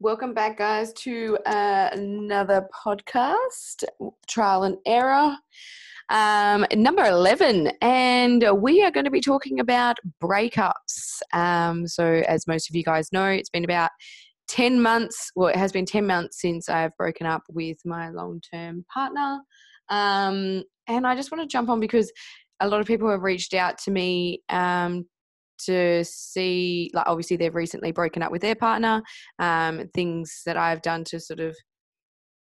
Welcome back, guys, to uh, another podcast, Trial and Error, um, number 11. And we are going to be talking about breakups. Um, so, as most of you guys know, it's been about 10 months, well, it has been 10 months since I've broken up with my long term partner. Um, and I just want to jump on because a lot of people have reached out to me um, to see like obviously they've recently broken up with their partner um, things that i've done to sort of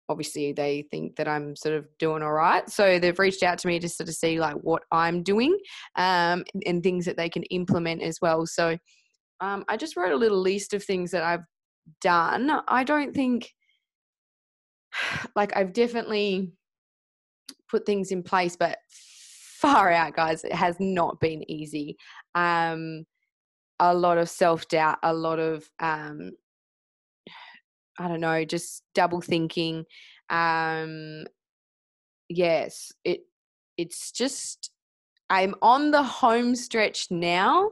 obviously they think that i'm sort of doing all right. So they've reached out to me to sort of see like what i'm doing um, and things that they can implement as well. So um, i just wrote a little list of things that i've done. I don't think like i've definitely put things in place but far out, guys. It has not been easy. Um, a lot of self doubt, a lot of, um, I don't know, just double thinking. Um, yes, it it's just I'm on the home stretch now.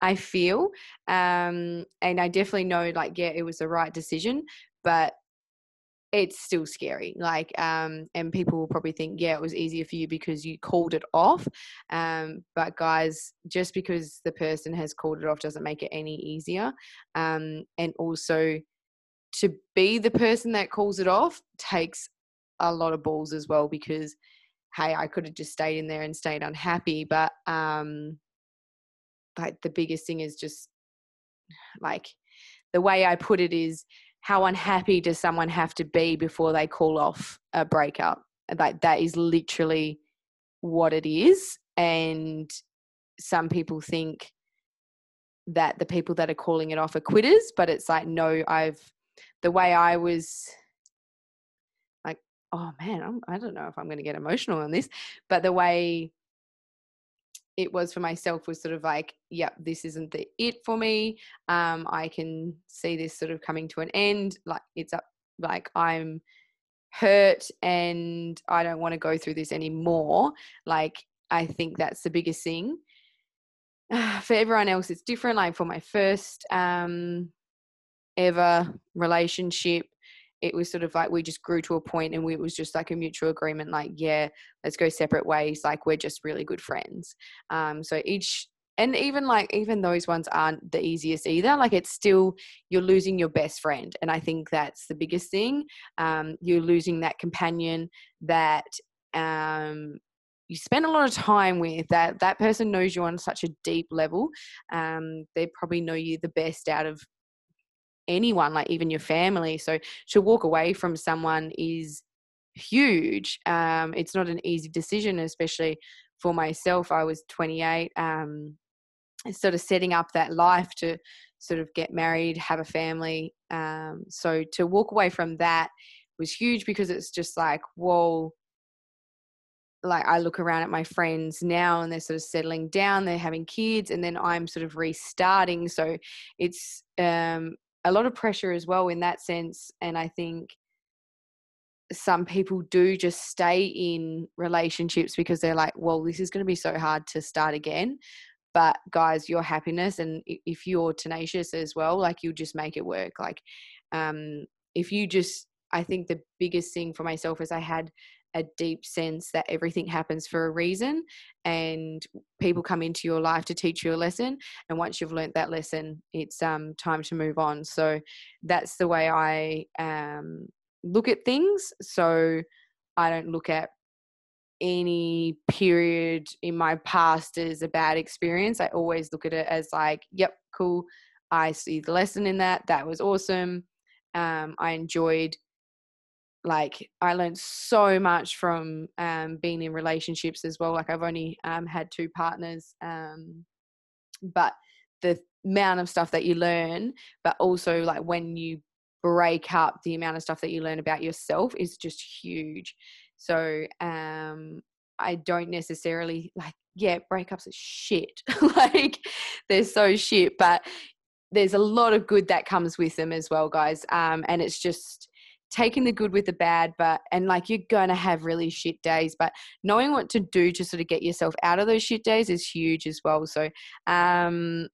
I feel, um, and I definitely know, like, yeah, it was the right decision, but it's still scary like um and people will probably think yeah it was easier for you because you called it off. Um but guys just because the person has called it off doesn't make it any easier. Um and also to be the person that calls it off takes a lot of balls as well because hey i could have just stayed in there and stayed unhappy but um like the biggest thing is just like the way i put it is how unhappy does someone have to be before they call off a breakup? Like that is literally what it is. And some people think that the people that are calling it off are quitters, but it's like, no, I've, the way I was like, oh man, I'm, I don't know if I'm going to get emotional on this, but the way it was for myself was sort of like, yep, this isn't the it for me. Um, I can see this sort of coming to an end. Like it's up, like I'm hurt and I don't want to go through this anymore. Like I think that's the biggest thing. for everyone else, it's different. Like for my first um, ever relationship, it was sort of like we just grew to a point and we, it was just like a mutual agreement like yeah let's go separate ways like we're just really good friends. Um so each and even like even those ones aren't the easiest either like it's still you're losing your best friend and i think that's the biggest thing. Um you're losing that companion that um you spend a lot of time with that that person knows you on such a deep level. Um they probably know you the best out of anyone, like even your family. So to walk away from someone is huge. Um, it's not an easy decision, especially for myself. I was 28, um, sort of setting up that life to sort of get married, have a family. Um, so to walk away from that was huge because it's just like, whoa, like I look around at my friends now and they're sort of settling down, they're having kids, and then I'm sort of restarting. So it's um, a lot of pressure as well in that sense. And I think some people do just stay in relationships because they're like, well, this is going to be so hard to start again. But guys, your happiness and if you're tenacious as well, like you'll just make it work. Like, um, if you just, I think the biggest thing for myself is I had a deep sense that everything happens for a reason and people come into your life to teach you a lesson and once you've learnt that lesson it's um, time to move on. So that's the way i um, look at things. So i don't look at any period in my past as a bad experience. I always look at it as like yep cool. I see the lesson in that. That was awesome. Um, i enjoyed like I learned so much from um, being in relationships as well. Like I've only um, had two partners, um, but the amount of stuff that you learn, but also like when you break up, the amount of stuff that you learn about yourself is just huge. So um, I don't necessarily like, yeah, breakups are shit. like they're so shit, but there's a lot of good that comes with them as well, guys. Um, and it's just taking the good with the bad but and like you're gonna have really shit days but knowing what to do to sort of get yourself out of those shit days is huge as well so um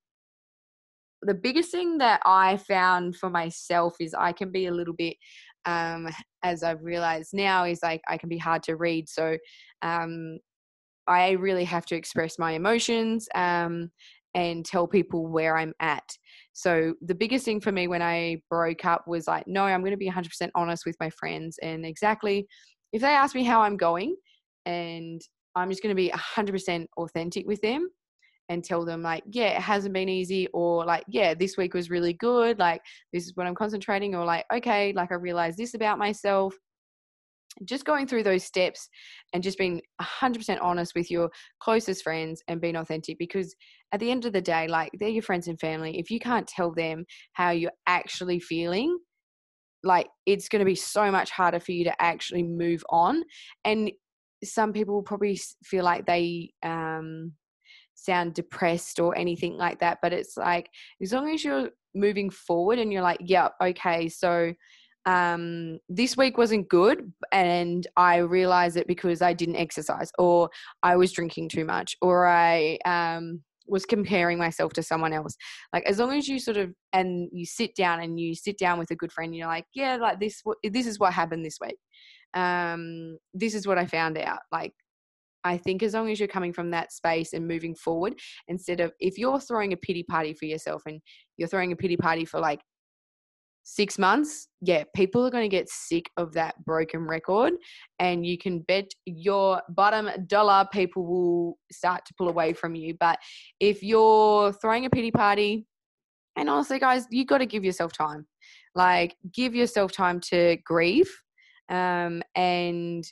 the biggest thing that I found for myself is I can be a little bit, um, as I've realized now, is like I can be hard to read. So um, I really have to express my emotions um, and tell people where I'm at. So the biggest thing for me when I broke up was like, no, I'm going to be 100% honest with my friends and exactly if they ask me how I'm going and I'm just going to be 100% authentic with them and tell them like yeah it hasn't been easy or like yeah this week was really good like this is what i'm concentrating or like okay like i realized this about myself just going through those steps and just being 100% honest with your closest friends and being authentic because at the end of the day like they're your friends and family. If you can't tell them how you're actually feeling like it's going to be so much harder for you to actually move on. And some people will probably feel like they um sound depressed or anything like that but it's like as long as you're moving forward and you're like yeah okay so um, this week wasn't good and I realized it because I didn't exercise or I was drinking too much or I um, was comparing myself to someone else. Like as long as you sort of and you sit down and you sit down with a good friend, you're like, yeah, like this, this is what happened this week. Um, this is what I found out. Like I think as long as you're coming from that space and moving forward, instead of if you're throwing a pity party for yourself and you're throwing a pity party for like six months, yeah, people are going to get sick of that broken record. And you can bet your bottom dollar people will start to pull away from you. But if you're throwing a pity party, and honestly, guys, you got to give yourself time. Like, give yourself time to grieve. Um, and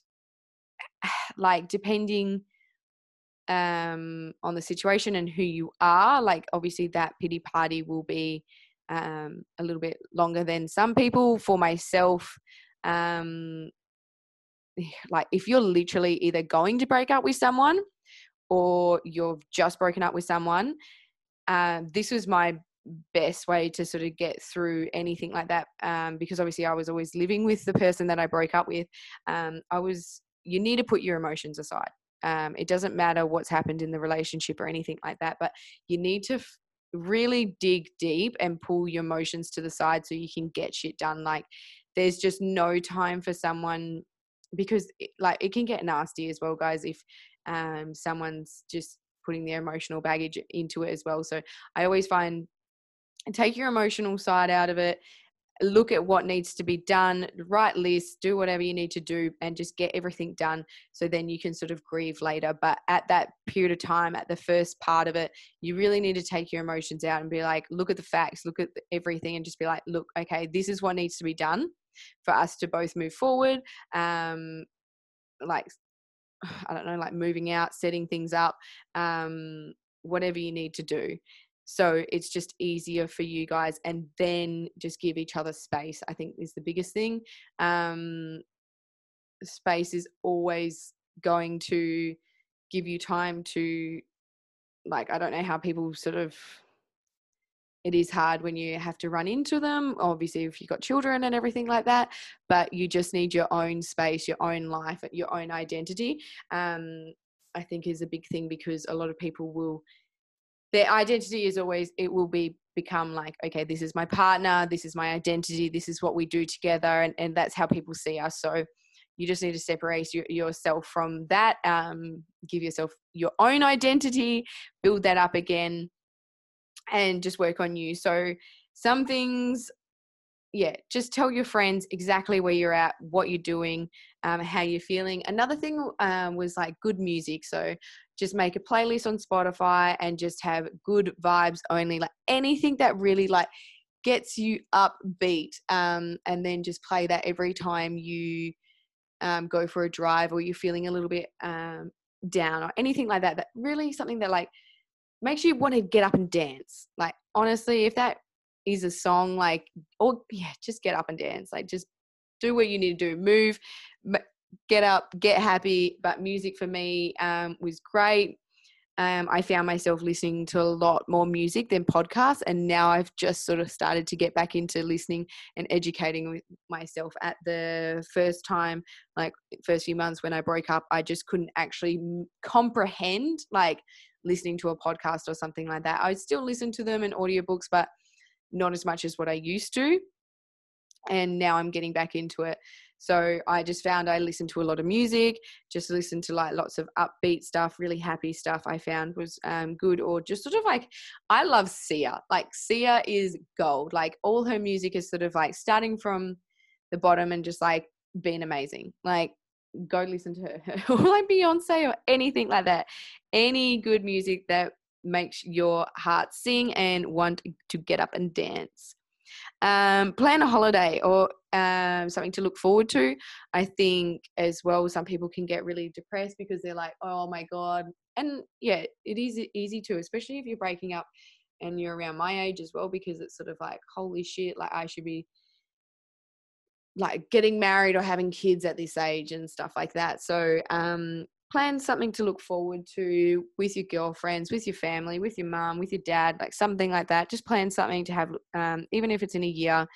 like, depending um on the situation and who you are like obviously that pity party will be um, a little bit longer than some people. For myself, um, like if you're literally either going to break up with someone or you've just broken up with someone, um, this was my best way to sort of get through anything like that um, because obviously I was always living with the person that I broke up with. Um, I was, you need to put your emotions aside. Um, it doesn't matter what's happened in the relationship or anything like that, but you need to really dig deep and pull your emotions to the side so you can get shit done. Like, there's just no time for someone because, it, like, it can get nasty as well, guys, if um, someone's just putting their emotional baggage into it as well. So, I always find take your emotional side out of it look at what needs to be done, write lists, do whatever you need to do, and just get everything done so then you can sort of grieve later. But at that period of time, at the first part of it, you really need to take your emotions out and be like, look at the facts, look at everything, and just be like, look, okay, this is what needs to be done for us to both move forward. Um, like, I don't know, like moving out, setting things up, um, whatever you need to do. So it's just easier for you guys, and then just give each other space. I think is the biggest thing. Um, space is always going to give you time to, like, I don't know how people sort of. It is hard when you have to run into them. Obviously, if you've got children and everything like that, but you just need your own space, your own life, your own identity. Um, I think is a big thing because a lot of people will their identity is always it will be become like okay this is my partner this is my identity this is what we do together and, and that's how people see us so you just need to separate your, yourself from that um, give yourself your own identity build that up again and just work on you so some things yeah, just tell your friends exactly where you're at, what you're doing, um, how you're feeling. Another thing um, was like good music. So just make a playlist on Spotify and just have good vibes only, like anything that really like gets you upbeat. Um, and then just play that every time you um, go for a drive or you're feeling a little bit um, down or anything like that. That really something that like makes you want to get up and dance. Like honestly, if that is a song like or yeah just get up and dance like just do what you need to do move get up get happy but music for me um, was great um, I found myself listening to a lot more music than podcasts, and now I've just sort of started to get back into listening and educating myself. At the first time, like first few months when I broke up, I just couldn't actually comprehend like listening to a podcast or something like that. I still listen to them in audiobooks, but not as much as what I used to. And now I'm getting back into it. So I just found I listened to a lot of music, just listened to like lots of upbeat stuff, really happy stuff I found was um, good, or just sort of like, I love Sia. Like, Sia is gold. Like, all her music is sort of like starting from the bottom and just like being amazing. Like, go listen to her, or like Beyonce or anything like that. Any good music that makes your heart sing and want to get up and dance. Um, plan a holiday or um, something to look forward to. I think as well, some people can get really depressed because they're like, oh my God. And yeah, it is easy to, especially if you're breaking up and you're around my age as well, because it's sort of like, holy shit, like I should be like getting married or having kids at this age and stuff like that. So, um, plan something to look forward to with your girlfriends, with your family, with your mom, with your dad, like something like that. Just plan something to have, um, even if it's in a year,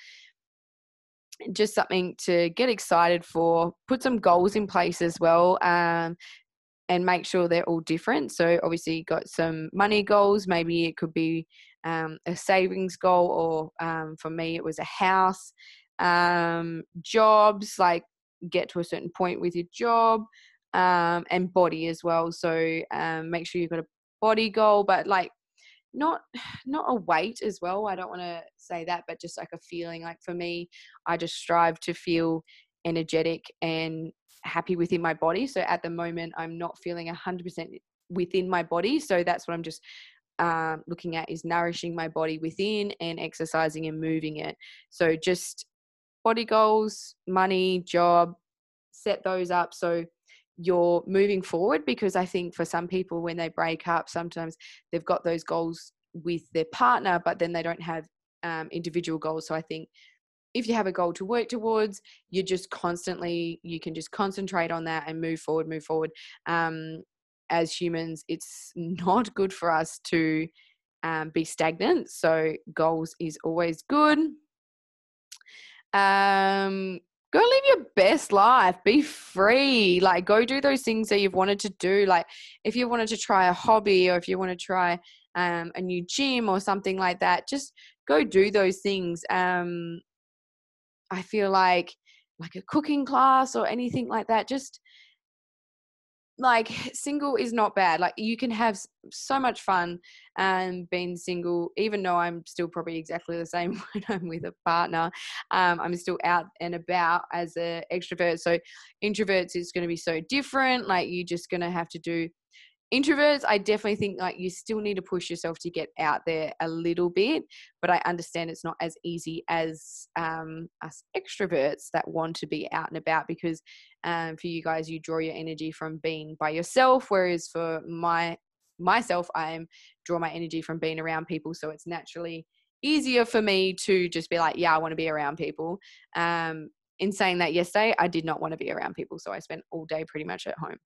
just something to get excited for. Put some goals in place as well. Um, and make sure they're all different. So obviously, got some money goals. Maybe it could be um, a savings goal, or um, for me, it was a house. Um, jobs, like get to a certain point with your job um, and body as well. So um, make sure you've got a body goal, but like not not a weight as well. I don't want to say that, but just like a feeling. Like for me, I just strive to feel energetic and happy within my body. So at the moment, I'm not feeling hundred percent within my body. So that's what I'm just um, looking at is nourishing my body within and exercising and moving it. So just body goals, money, job, set those up. So you're moving forward because I think for some people, when they break up, sometimes they've got those goals with their partner, but then they don't have um, individual goals. So I think if you have a goal to work towards, you just constantly, you can just concentrate on that and move forward, move forward. Um, as humans, it's not good for us to um, be stagnant. So goals is always good. Um, go live your best life. Be free. Like go do those things that you've wanted to do. Like if you wanted to try a hobby or if you want to try um, a new gym or something like that just go do those things. Um, i feel like like a cooking class or anything like that. Just like single is not bad like you can have so much fun and being single even though i'm still probably exactly the same when i'm with a partner um, i'm still out and about as an extrovert so introverts is going to be so different like you're just going to have to do introverts i definitely think like you still need to push yourself to get out there a little bit but i understand it's not as easy as um, us extroverts that want to be out and about because um, for you guys you draw your energy from being by yourself whereas for my myself i am draw my energy from being around people so it's naturally easier for me to just be like yeah i want to be around people. Um, in saying that yesterday i did not want to be around people so i spent all day pretty much at home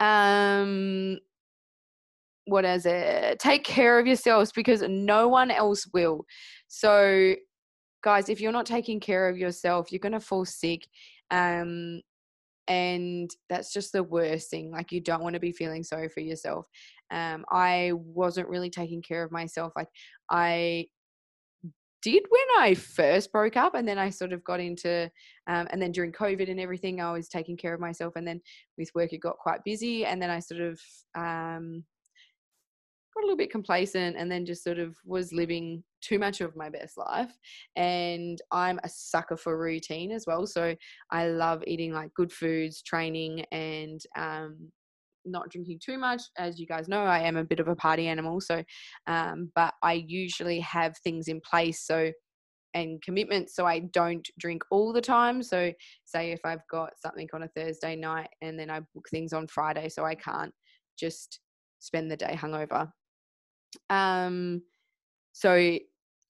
um what is it? Take care of yourselves because no one else will. So guys if you're not taking care of yourself you're going to fall sick um and that's just the worst thing. Like you don't want to be feeling sorry for yourself. Um i wasn't really taking care of myself. Like i did when I first broke up, and then I sort of got into, um, and then during COVID and everything, I was taking care of myself, and then with work it got quite busy, and then I sort of um, got a little bit complacent, and then just sort of was living too much of my best life. And I'm a sucker for routine as well, so I love eating like good foods, training, and um, not drinking too much. As you guys know, I am a bit of a party animal. So, um, but I usually have things in place. So, and commitments. So I don't drink all the time. So, say if I've got something on a Thursday night and then I book things on Friday, so I can't just spend the day hungover. Um, so,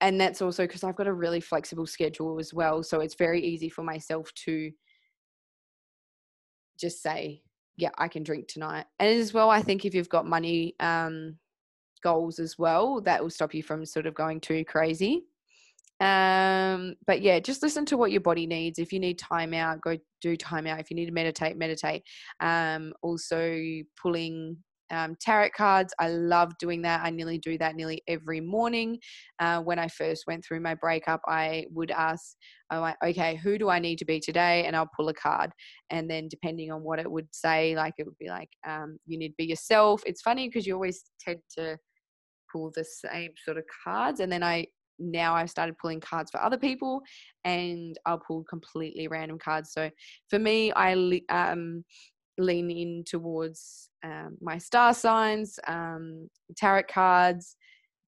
and that's also because I've got a really flexible schedule as well. So it's very easy for myself to just say, yeah, I can drink tonight. And as well, I think if you've got money um, goals as well, that will stop you from sort of going too crazy. Um, but yeah, just listen to what your body needs. If you need time out, go do time out. If you need to meditate, meditate. Um, also pulling um, tarot cards. I love doing that. I nearly do that nearly every morning. Uh, when I first went through my breakup, I would ask, I'm like, okay, who do I need to be today? And I'll pull a card. And then depending on what it would say, like it would be like, um, you need to be yourself. It's funny because you always tend to pull the same sort of cards. And then I now I've started pulling cards for other people and I'll pull completely random cards. So for me, I um, lean in towards um, my star signs, um, tarot cards,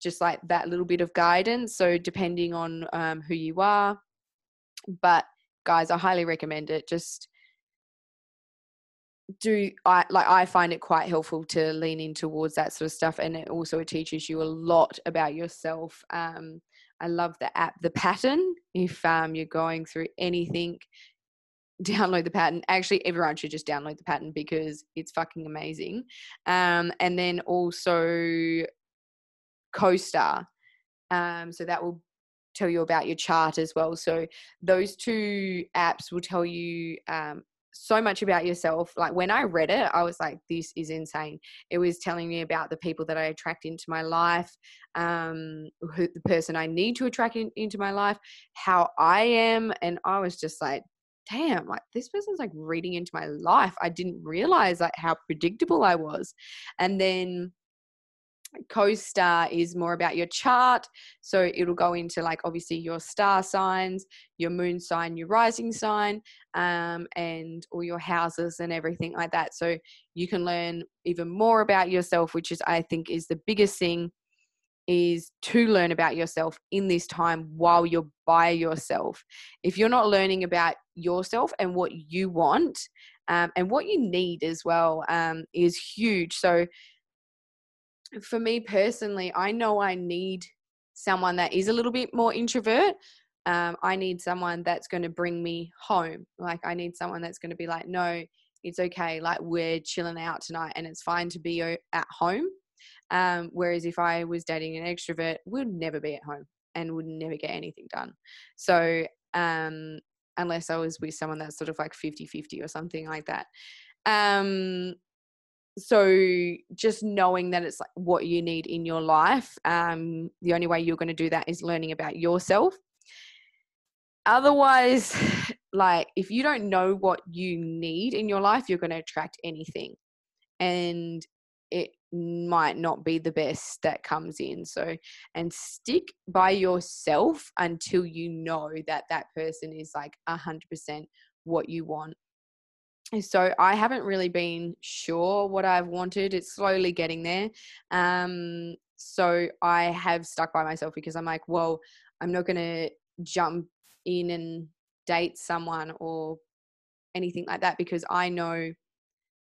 just like that little bit of guidance. So depending on um, who you are, but guys, I highly recommend it. Just do I like I find it quite helpful to lean in towards that sort of stuff, and it also teaches you a lot about yourself. Um, I love the app, the pattern. If um, you're going through anything, download the pattern. Actually, everyone should just download the pattern because it's fucking amazing. Um, and then also CoStar. Um, so that will tell you about your chart as well. So those two apps will tell you um, so much about yourself. Like when I read it, I was like, this is insane. It was telling me about the people that I attract into my life, um, who, the person I need to attract in, into my life, how I am. And I was just like, damn, like this person's like reading into my life. I didn't realize like how predictable I was. And then CoStar is more about your chart. So it'll go into like obviously your star signs, your moon sign, your rising sign, um, and all your houses and everything like that. So you can learn even more about yourself, which is I think is the biggest thing is to learn about yourself in this time while you're by yourself. If you're not learning about yourself and what you want um, and what you need as well um, is huge. So for me personally, I know I need someone that is a little bit more introvert. Um, I need someone that's going to bring me home. Like, I need someone that's going to be like, no, it's okay. Like, we're chilling out tonight and it's fine to be at home. Um, whereas if I was dating an extrovert, we'd never be at home and would never get anything done. So, um, unless I was with someone that's sort of like 50 50 or something like that. Um, so just knowing that it's like what you need in your life um, the only way you're going to do that is learning about yourself otherwise like if you don't know what you need in your life you're going to attract anything and it might not be the best that comes in so and stick by yourself until you know that that person is like 100% what you want so I haven't really been sure what I've wanted. It's slowly getting there. Um, so I have stuck by myself because I'm like, well, I'm not going to jump in and date someone or anything like that because I know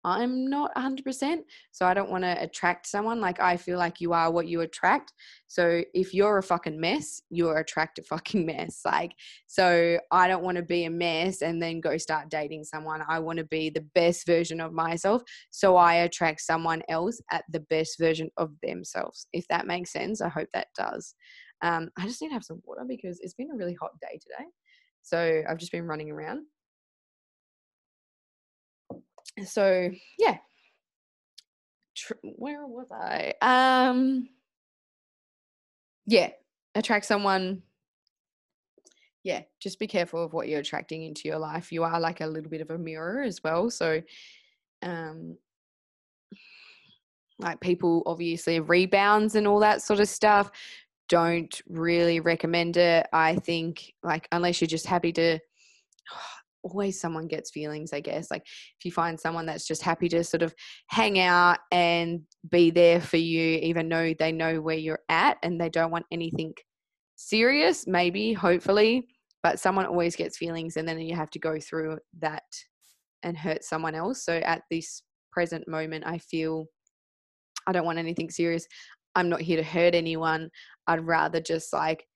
I'm not 100%. So I don't want to attract someone. Like, I feel like you are what you attract. So if you're a fucking mess, you're attract a fucking mess. Like, so I don't want to be a mess and then go start dating someone. I want to be the best version of myself. So I attract someone else at the best version of themselves. If that makes sense, I hope that does. Um, I just need to have some water because it's been a really hot day today. So I've just been running around so yeah. Tr- where was i? Um yeah attract someone. Yeah just be careful of what you're attracting into your life. You are like a little bit of a mirror as well so um like people obviously rebounds and all that sort of stuff. Don't really recommend it. I think like unless you're just happy to always someone gets feelings, I guess. Like if you find someone that's just happy to sort of hang out and be there for you, even though they know where you're at and they don't want anything serious, maybe, hopefully, but someone always gets feelings and then you have to go through that and hurt someone else. So at this present moment, I feel I don't want anything serious. I'm not here to hurt anyone. I'd rather just like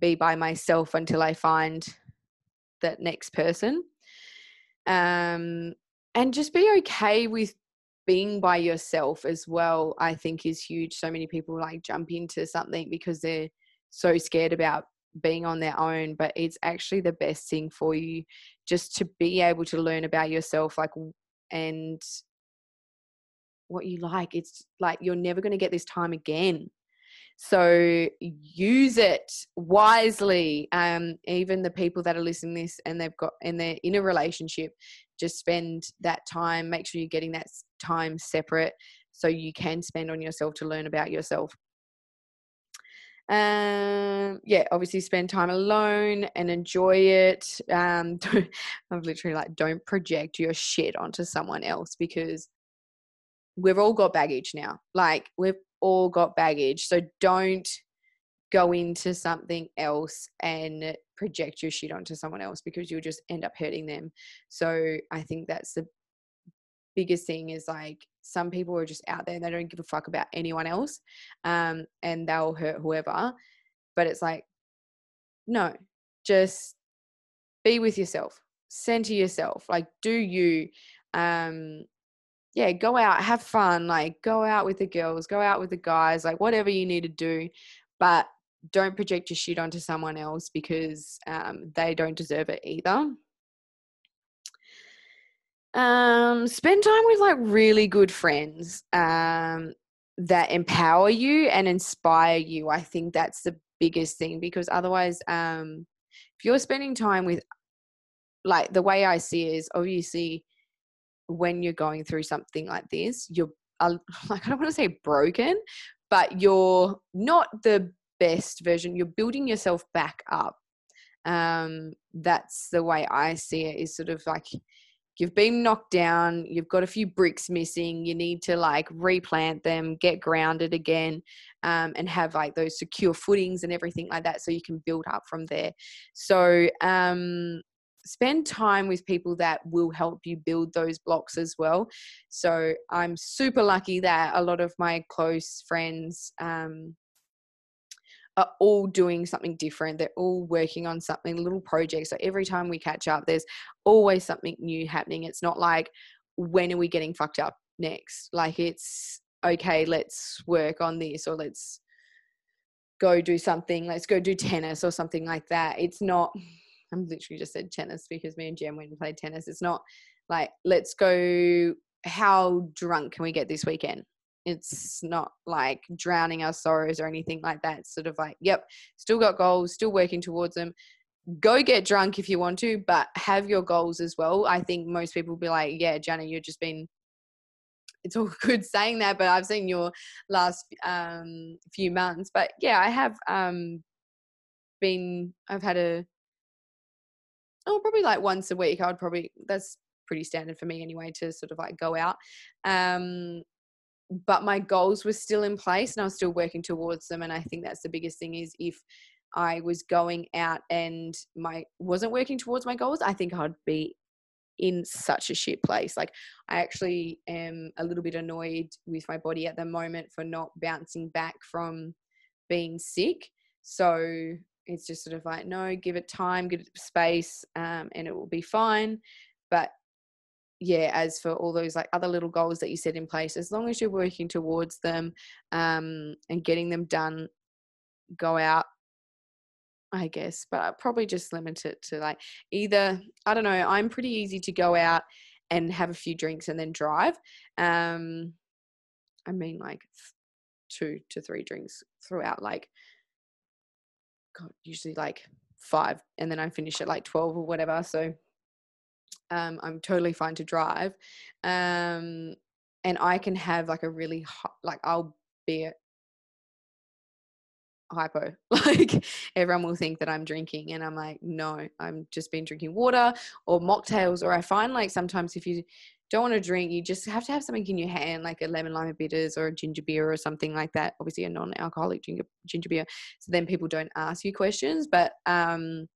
be by myself until I find that next person um, and just be okay with being by yourself as well i think is huge so many people like jump into something because they're so scared about being on their own but it's actually the best thing for you just to be able to learn about yourself like and what you like. It's like you're never going to get this time again. So use it wisely. Um, even the people that are listening this and they've got and they're in a relationship, just spend that time. Make sure you're getting that time separate so you can spend on yourself to learn about yourself. Um, yeah, obviously spend time alone and enjoy it. Um, I'm literally like, don't project your shit onto someone else because we've all got baggage now. Like we've all got baggage. So don't go into something else and project your shit onto someone else because you'll just end up hurting them. So I think that's the biggest thing is like some people are just out there and they don't give a fuck about anyone else um, and they'll hurt whoever. But it's like, no, just be with yourself, center yourself, like do you. Um, yeah, go out, have fun, like go out with the girls, go out with the guys, like whatever you need to do, but don't project your shit onto someone else because um, they don't deserve it either. Um, spend time with like really good friends um, that empower you and inspire you. I think that's the biggest thing because otherwise, um, if you're spending time with, like, the way I see it is obviously when you're going through something like this, you're like, I don't want to say broken, but you're not the best version. You're building yourself back up. Um, that's the way I see it is sort of like you've been knocked down, you've got a few bricks missing, you need to like replant them, get grounded again, um, and have like those secure footings and everything like that so you can build up from there. So, um, spend time with people that will help you build those blocks as well. So I'm super lucky that a lot of my close friends um, are all doing something different. They're all working on something, little projects. So every time we catch up, there's always something new happening. It's not like, when are we getting fucked up next? Like it's, okay, let's work on this or let's go do something. Let's go do tennis or something like that. It's not I'm literally just said tennis because me and Jem went and played tennis. It's not like let's go. How drunk can we get this weekend? It's not like drowning our sorrows or anything like that. It's sort of like, yep, still got goals, still working towards them. Go get drunk if you want to, but have your goals as well. I think most people be like, yeah, Jana, you've just been it's all good saying that, but I've seen your last um, few months. But yeah, I have um, been, I've had a oh, probably like once a week. I would probably that's pretty standard for me anyway to sort of like go out. Um, but my goals were still in place and I was still working towards them. And I think that's the biggest thing is if I was going out and my wasn't working towards my goals, I think I'd be in such a shit place. Like I actually am a little bit annoyed with my body at the moment for not bouncing back from being sick. So it's just sort of like no give it time give it space um, and it will be fine. But yeah as for all those like other little goals that you set in place as long as you're working towards them um, and getting them done go out i guess but i probably just limit it to like either i don't know i'm pretty easy to go out and have a few drinks and then drive um i mean like two to three drinks throughout like God, usually like five, and then I finish at like 12 or whatever. So um, I'm totally fine to drive. Um, and I can have like a really hot, like I'll be hypo. Like everyone will think that I'm drinking, and I'm like, no, I'm just been drinking water or mocktails. Or I find like sometimes if you don't want to drink, you just have to have something in your hand, like a lemon lime bitters or a ginger beer or something like that. Obviously, a non-alcoholic ginger, ginger beer. So then people don't ask you questions, but um,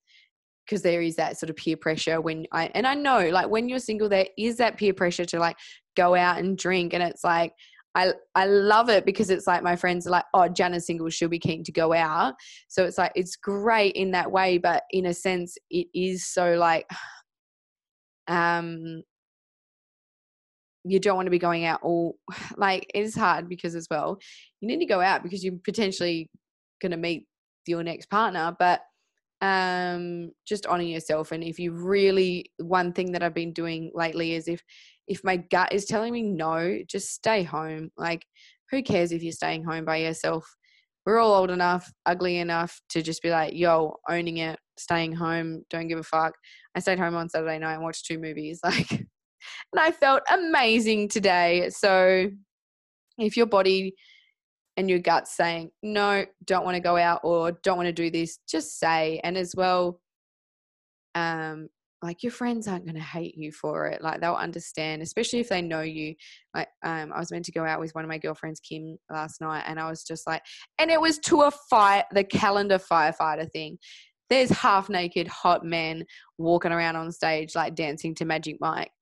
because there is that sort of peer pressure when I and I know like when you're single, there is that peer pressure to like go out and drink, and it's like. I, I love it because it's like my friends are like, oh, Jana's single, she'll be keen to go out. So it's like, it's great in that way, but in a sense, it is so like, um, you don't want to be going out all like it is hard because as well you need to go out because you're potentially going to meet your next partner but um just honor yourself and if you really one thing that i've been doing lately is if if my gut is telling me no, just stay home. Like, who cares if you're staying home by yourself? We're all old enough, ugly enough to just be like, yo, owning it, staying home, don't give a fuck. I stayed home on Saturday night and watched two movies. Like, and I felt amazing today. So, if your body and your gut's saying, no, don't want to go out or don't want to do this, just say. And as well, um, like your friends aren't going to hate you for it. Like they'll understand, especially if they know you. Like um, I was meant to go out with one of my girlfriends, Kim, last night, and I was just like, and it was to a fight, the calendar firefighter thing. There's half naked hot men walking around on stage, like dancing to Magic Mike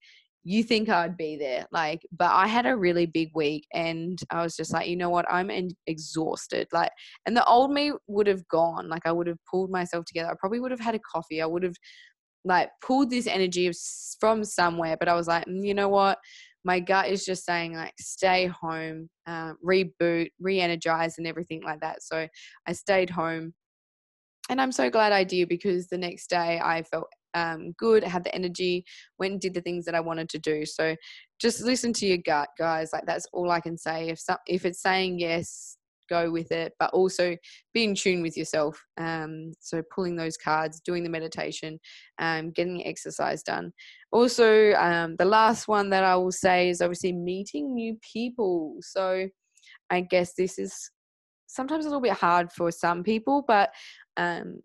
you think I'd be there. Like, but I had a really big week and I was just like, you know what? I'm exhausted. Like, and the old me would have gone. Like, I would have pulled myself together. I probably would have had a coffee. I would have like pulled this energy from somewhere. But I was like, mm, you know what? My gut is just saying, like, stay home, uh, reboot, re energize, and everything like that. So I stayed home. And I'm so glad I did because the next day I felt um, good, I had the energy, went and did the things that I wanted to do. So just listen to your gut, guys. Like that's all I can say. If some, if it's saying yes, go with it, but also be in tune with yourself. Um, so pulling those cards, doing the meditation, um, getting exercise done. Also, um, the last one that I will say is obviously meeting new people. So I guess this is sometimes a little bit hard for some people, but um,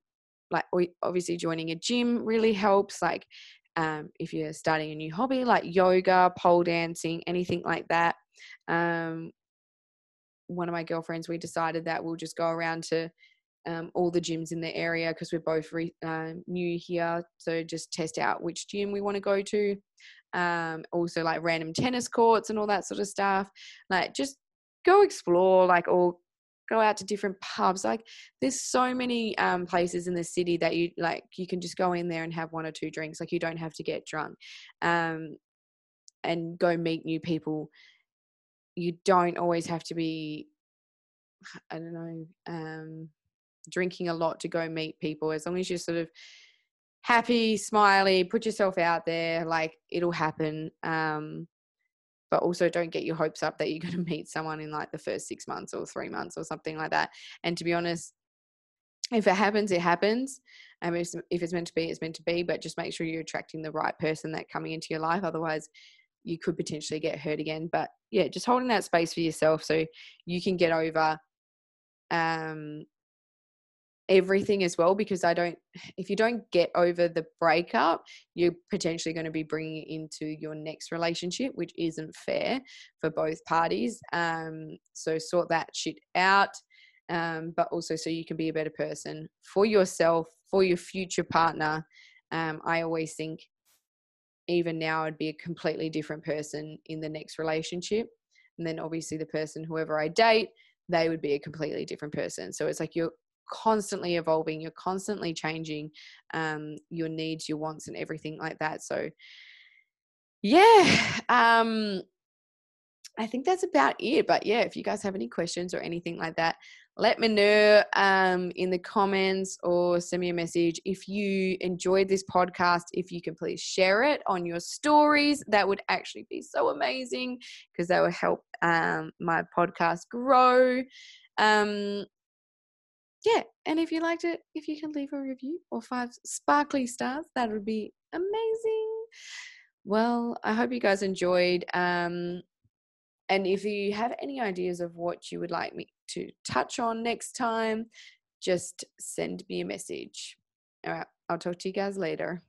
like obviously joining a gym really helps like um, if you're starting a new hobby like yoga pole dancing anything like that. Um, one of my girlfriends we decided that we'll just go around to um, all the gyms in the area because we're both re- uh, new here so just test out which gym we want to go to. Um, also like random tennis courts and all that sort of stuff. Like just go explore like all go out to different pubs like there's so many um, places in the city that you like you can just go in there and have one or two drinks like you don't have to get drunk um, and go meet new people. You don't always have to be i don't know um, drinking a lot to go meet people as long as you're sort of happy smiley put yourself out there like it'll happen um, but also don't get your hopes up that you're going to meet someone in like the first six months or three months or something like that. And to be honest, if it happens, it happens. Um, if, if it's meant to be, it's meant to be. But just make sure you're attracting the right person that coming into your life. Otherwise, you could potentially get hurt again. But yeah, just holding that space for yourself so you can get over um, everything as well because I don't if you don't get over the breakup you're potentially going to be bringing it into your next relationship which isn't fair for both parties. Um so sort that shit out um but also so you can be a better person for yourself for your future partner. Um I always think even now I'd be a completely different person in the next relationship. And then obviously the person whoever I date they would be a completely different person. So it's like you're constantly evolving you're constantly changing um, your needs your wants and everything like that so yeah um i think that's about it but yeah if you guys have any questions or anything like that let me know um, in the comments or send me a message. If you enjoyed this podcast if you can please share it on your stories that would actually be so amazing because that would help um, my podcast grow um, yeah, and if you liked it, if you can leave a review or five sparkly stars, that would be amazing. Well, I hope you guys enjoyed. Um, and if you have any ideas of what you would like me to touch on next time, just send me a message. All right, I'll talk to you guys later.